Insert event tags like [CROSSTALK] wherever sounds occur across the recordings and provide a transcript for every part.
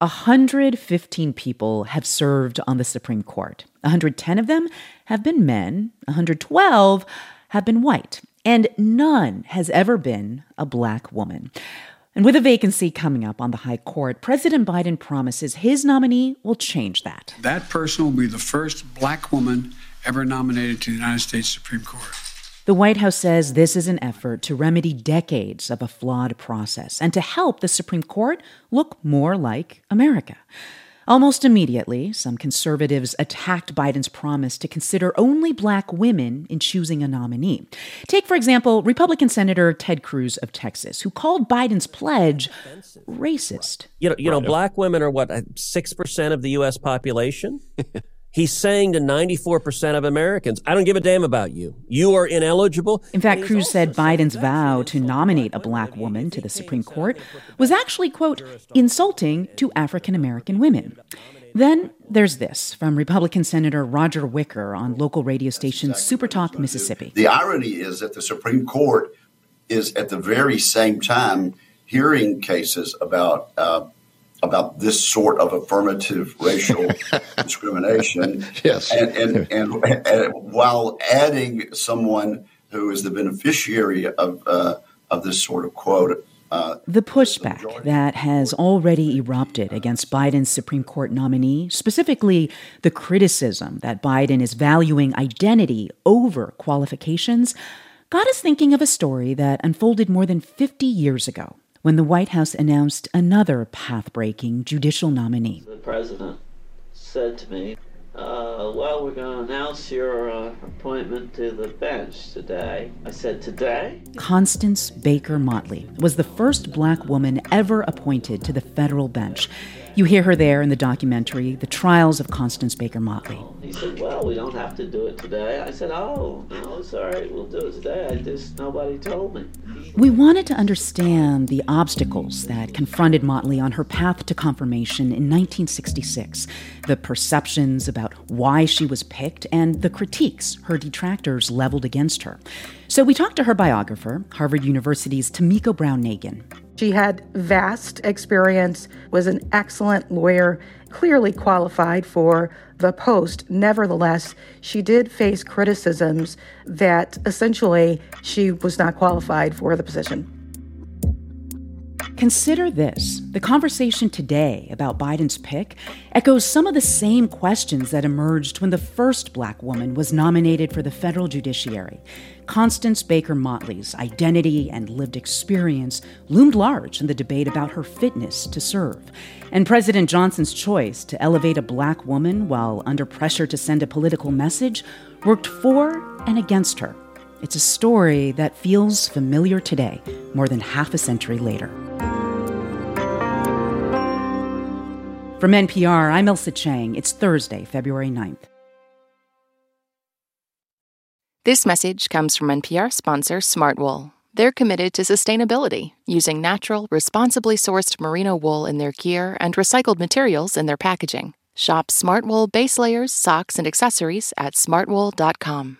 115 people have served on the Supreme Court. 110 of them have been men, 112 have been white, and none has ever been a black woman. And with a vacancy coming up on the High Court, President Biden promises his nominee will change that. That person will be the first black woman ever nominated to the United States Supreme Court. The White House says this is an effort to remedy decades of a flawed process and to help the Supreme Court look more like America. Almost immediately, some conservatives attacked Biden's promise to consider only black women in choosing a nominee. Take, for example, Republican Senator Ted Cruz of Texas, who called Biden's pledge racist. You know, you know, black women are what six percent of the U.S. population. [LAUGHS] He's saying to 94% of Americans, I don't give a damn about you. You are ineligible. In fact, Cruz said Biden's vow to nominate a black woman to the Supreme Court was actually, quote, insulting to African American women. Then there's this from Republican Senator Roger Wicker on local radio station Supertalk, Mississippi. The irony is that the Supreme Court is at the very same time hearing cases about uh, about this sort of affirmative racial [LAUGHS] discrimination. Yes. And, and, and, and, while adding someone who is the beneficiary of, uh, of this sort of quote. Uh, the pushback that has already erupted against Biden's Supreme Court nominee, specifically the criticism that Biden is valuing identity over qualifications, got us thinking of a story that unfolded more than 50 years ago when the White House announced another path breaking judicial nominee. The president said to me, uh, well, we're going to announce your uh, appointment to the bench today. I said, today? Constance Baker Motley was the first black woman ever appointed to the federal bench. You hear her there in the documentary, The Trials of Constance Baker Motley. He said, Well, we don't have to do it today. I said, Oh, no, it's all right. We'll do it today. I just, nobody told me. We wanted to understand the obstacles that confronted Motley on her path to confirmation in 1966, the perceptions about why she was picked, and the critiques her detractors leveled against her. So we talked to her biographer, Harvard University's Tomiko Brown Nagin. She had vast experience, was an excellent lawyer, clearly qualified for the post. Nevertheless, she did face criticisms that essentially she was not qualified for the position. Consider this the conversation today about Biden's pick echoes some of the same questions that emerged when the first black woman was nominated for the federal judiciary. Constance Baker Motley's identity and lived experience loomed large in the debate about her fitness to serve. And President Johnson's choice to elevate a black woman while under pressure to send a political message worked for and against her. It's a story that feels familiar today, more than half a century later. From NPR, I'm Ailsa Chang. It's Thursday, February 9th. This message comes from NPR sponsor Smartwool. They're committed to sustainability, using natural, responsibly sourced merino wool in their gear and recycled materials in their packaging. Shop Smartwool base layers, socks, and accessories at smartwool.com.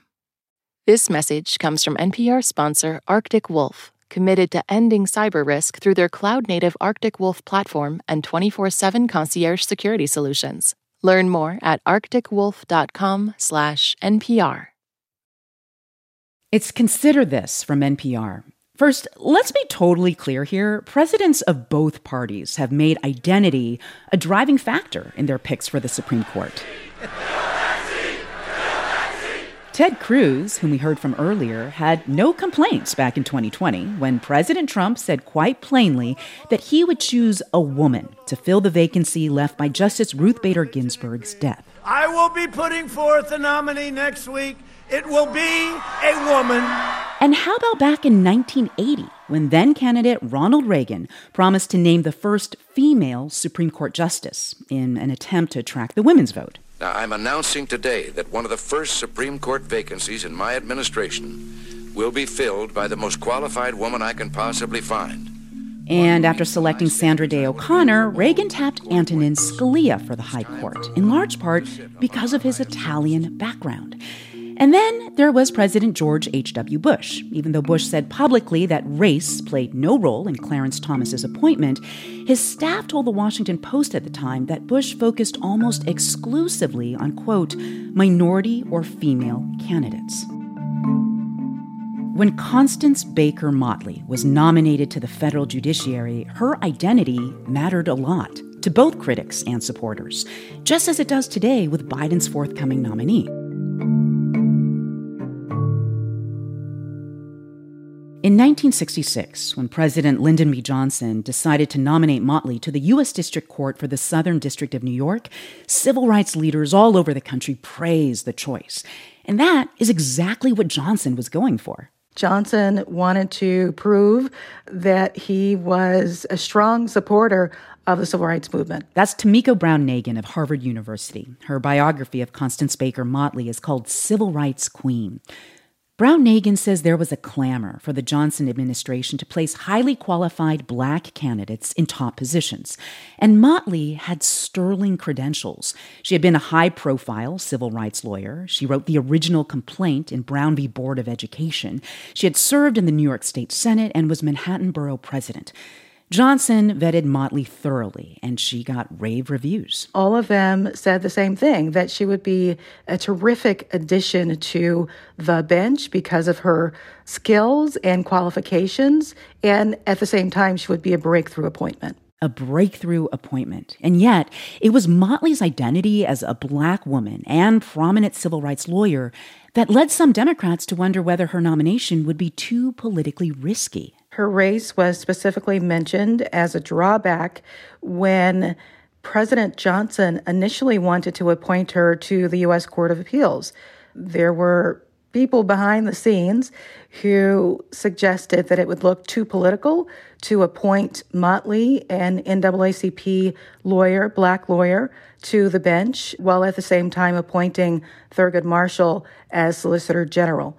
This message comes from NPR sponsor Arctic Wolf committed to ending cyber risk through their cloud native Arctic Wolf platform and 24 7 concierge security solutions. Learn more at arcticwolf.com/slash NPR. It's Consider This from NPR. First, let's be totally clear here. Presidents of both parties have made identity a driving factor in their picks for the Supreme Court. [LAUGHS] Ted Cruz, whom we heard from earlier, had no complaints back in 2020 when President Trump said quite plainly that he would choose a woman to fill the vacancy left by Justice Ruth Bader Ginsburg's death. I will be putting forth a nominee next week. It will be a woman. And how about back in 1980 when then candidate Ronald Reagan promised to name the first female Supreme Court justice in an attempt to attract the women's vote? Now, I'm announcing today that one of the first Supreme Court vacancies in my administration will be filled by the most qualified woman I can possibly find. And after selecting Sandra Day O'Connor, Reagan tapped Antonin Scalia for the High Court, in large part because of his Italian background. And then there was President George H.W. Bush. Even though Bush said publicly that race played no role in Clarence Thomas's appointment, his staff told the Washington Post at the time that Bush focused almost exclusively on, quote, minority or female candidates. When Constance Baker Motley was nominated to the federal judiciary, her identity mattered a lot to both critics and supporters, just as it does today with Biden's forthcoming nominee. 1966, when President Lyndon B. Johnson decided to nominate Motley to the U.S. District Court for the Southern District of New York, civil rights leaders all over the country praised the choice. And that is exactly what Johnson was going for. Johnson wanted to prove that he was a strong supporter of the civil rights movement. That's Tomiko Brown Nagin of Harvard University. Her biography of Constance Baker Motley is called Civil Rights Queen. Brown Nagin says there was a clamor for the Johnson administration to place highly qualified black candidates in top positions. And Motley had sterling credentials. She had been a high profile civil rights lawyer. She wrote the original complaint in Brown v. Board of Education. She had served in the New York State Senate and was Manhattan Borough President. Johnson vetted Motley thoroughly, and she got rave reviews. All of them said the same thing that she would be a terrific addition to the bench because of her skills and qualifications, and at the same time, she would be a breakthrough appointment a breakthrough appointment. And yet, it was Motley's identity as a black woman and prominent civil rights lawyer that led some Democrats to wonder whether her nomination would be too politically risky. Her race was specifically mentioned as a drawback when President Johnson initially wanted to appoint her to the U.S. Court of Appeals. There were people behind the scenes who suggested that it would look too political to appoint Motley, an NAACP lawyer, black lawyer, to the bench, while at the same time appointing Thurgood Marshall as Solicitor General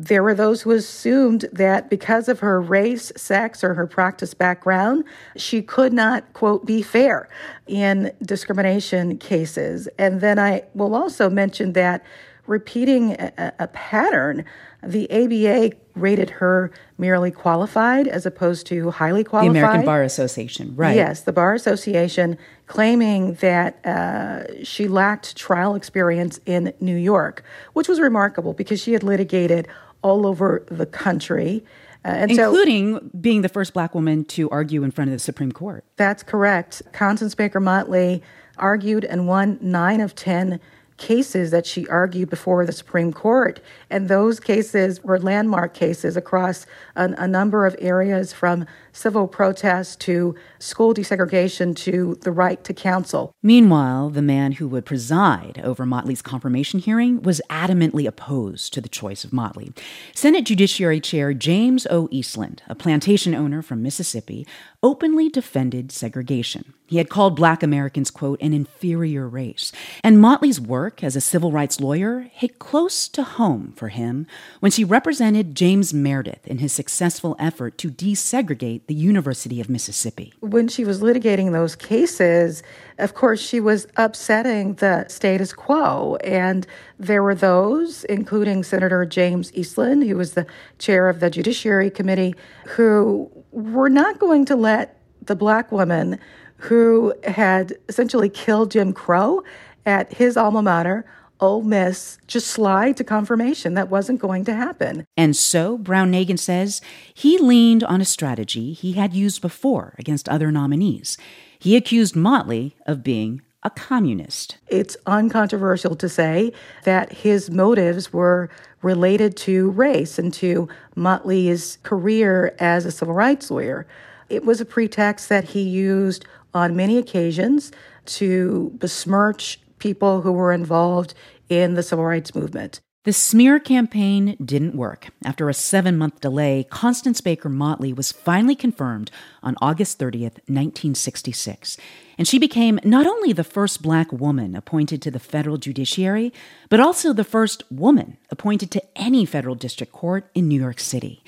there were those who assumed that because of her race, sex, or her practice background, she could not, quote, be fair in discrimination cases. And then I will also mention that repeating a, a pattern, the ABA rated her merely qualified as opposed to highly qualified. The American Bar Association, right? Yes, the Bar Association claiming that uh, she lacked trial experience in New York, which was remarkable because she had litigated all over the country. Uh, Including so, being the first black woman to argue in front of the Supreme Court. That's correct. Constance Baker Motley argued and won nine of 10 cases that she argued before the Supreme Court. And those cases were landmark cases across a, a number of areas from civil protests to school desegregation to the right to counsel. Meanwhile, the man who would preside over Motley's confirmation hearing was adamantly opposed to the choice of Motley. Senate Judiciary Chair James O. Eastland, a plantation owner from Mississippi, openly defended segregation. He had called black Americans, quote, an inferior race. And Motley's work as a civil rights lawyer hit close to home for him when she represented James Meredith in his successful effort to desegregate the University of Mississippi. When she was litigating those cases, of course, she was upsetting the status quo. And there were those, including Senator James Eastland, who was the chair of the Judiciary Committee, who were not going to let the black woman who had essentially killed Jim Crow at his alma mater Ole Miss just slide to confirmation. That wasn't going to happen. And so, Brown Nagin says, he leaned on a strategy he had used before against other nominees. He accused Motley of being a communist. It's uncontroversial to say that his motives were related to race and to Motley's career as a civil rights lawyer. It was a pretext that he used on many occasions to besmirch people who were involved in the civil rights movement. The smear campaign didn't work. After a seven month delay, Constance Baker Motley was finally confirmed on August 30th, 1966. And she became not only the first black woman appointed to the federal judiciary, but also the first woman appointed to any federal district court in New York City.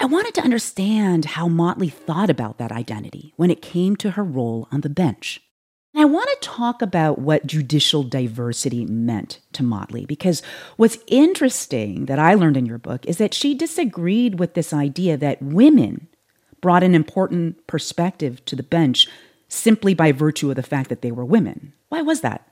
I wanted to understand how Motley thought about that identity when it came to her role on the bench. And I want to talk about what judicial diversity meant to Motley because what's interesting that I learned in your book is that she disagreed with this idea that women brought an important perspective to the bench simply by virtue of the fact that they were women. Why was that?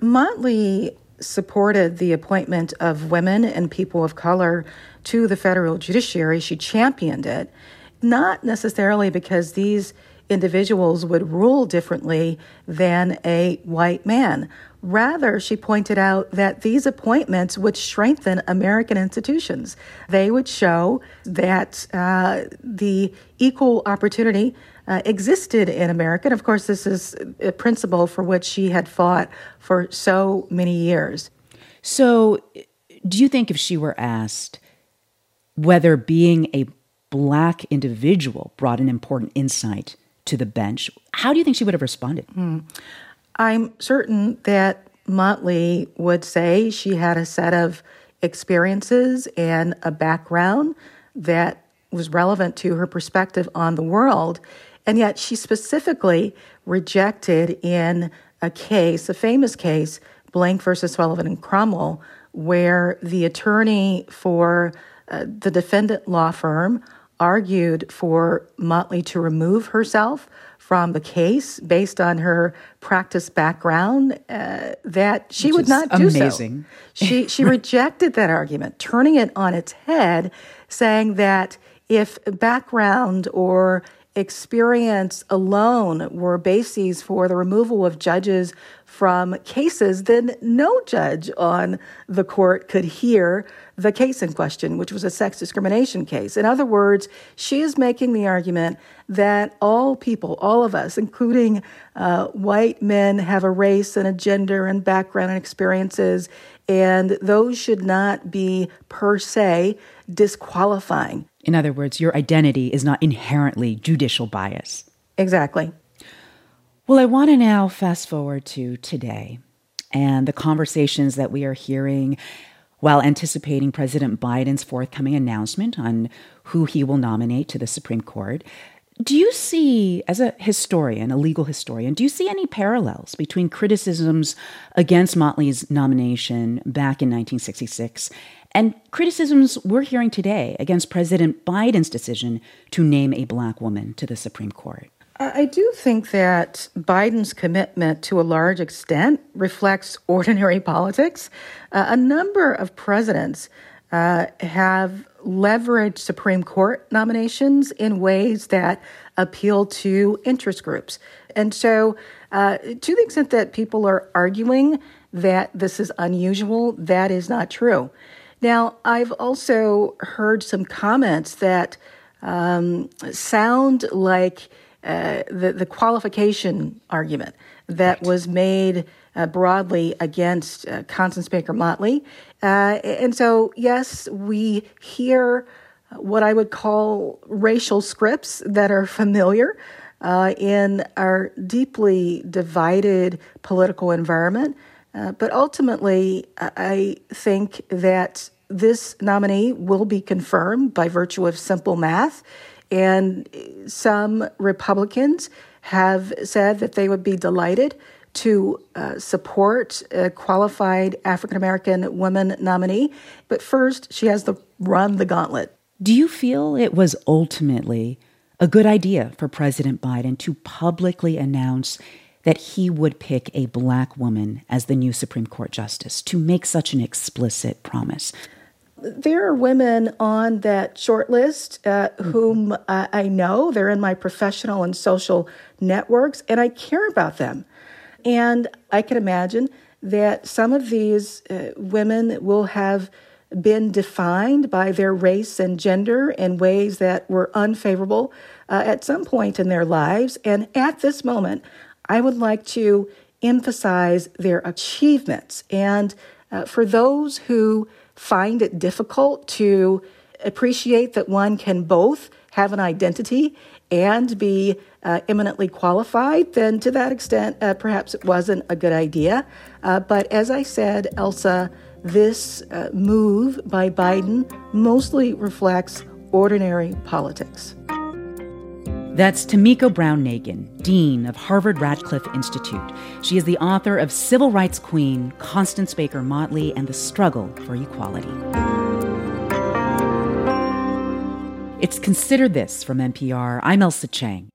Motley supported the appointment of women and people of color to the federal judiciary. She championed it, not necessarily because these individuals would rule differently than a white man. Rather, she pointed out that these appointments would strengthen American institutions. They would show that uh, the equal opportunity uh, existed in America. And of course, this is a principle for which she had fought for so many years. So, do you think if she were asked whether being a black individual brought an important insight to the bench, how do you think she would have responded? Hmm. I'm certain that Motley would say she had a set of experiences and a background that was relevant to her perspective on the world. And yet she specifically rejected in a case, a famous case, Blank versus Sullivan and Cromwell, where the attorney for uh, the defendant law firm argued for Motley to remove herself from the case based on her practice background uh, that she Which would not do amazing. so. She she rejected that argument, turning it on its head, saying that if background or experience alone were bases for the removal of judges from cases, then no judge on the court could hear the case in question, which was a sex discrimination case. In other words, she is making the argument that all people, all of us, including uh, white men, have a race and a gender and background and experiences, and those should not be per se disqualifying. In other words, your identity is not inherently judicial bias. Exactly. Well, I want to now fast forward to today and the conversations that we are hearing while anticipating President Biden's forthcoming announcement on who he will nominate to the Supreme Court. Do you see, as a historian, a legal historian, do you see any parallels between criticisms against Motley's nomination back in 1966 and criticisms we're hearing today against President Biden's decision to name a black woman to the Supreme Court? I do think that Biden's commitment to a large extent reflects ordinary [LAUGHS] politics. Uh, a number of presidents uh, have leveraged Supreme Court nominations in ways that appeal to interest groups. And so, uh, to the extent that people are arguing that this is unusual, that is not true. Now, I've also heard some comments that um, sound like uh, the, the qualification argument that right. was made uh, broadly against uh, Constance Baker Motley. Uh, and so, yes, we hear what I would call racial scripts that are familiar uh, in our deeply divided political environment. Uh, but ultimately, I think that this nominee will be confirmed by virtue of simple math. And some Republicans have said that they would be delighted to uh, support a qualified African American woman nominee. But first, she has to run the gauntlet. Do you feel it was ultimately a good idea for President Biden to publicly announce that he would pick a black woman as the new Supreme Court justice, to make such an explicit promise? There are women on that short list uh, whom uh, I know. They're in my professional and social networks, and I care about them. And I can imagine that some of these uh, women will have been defined by their race and gender in ways that were unfavorable uh, at some point in their lives. And at this moment, I would like to emphasize their achievements. And uh, for those who find it difficult to appreciate that one can both have an identity and be uh, eminently qualified, then to that extent, uh, perhaps it wasn't a good idea. Uh, but as I said, Ailsa, this uh, move by Biden mostly reflects ordinary politics. That's Tomiko Brown Nagin, Dean of Harvard Radcliffe Institute. She is the author of Civil Rights Queen, Constance Baker Motley, and the Struggle for Equality. It's Consider This from NPR. I'm Ailsa Chang.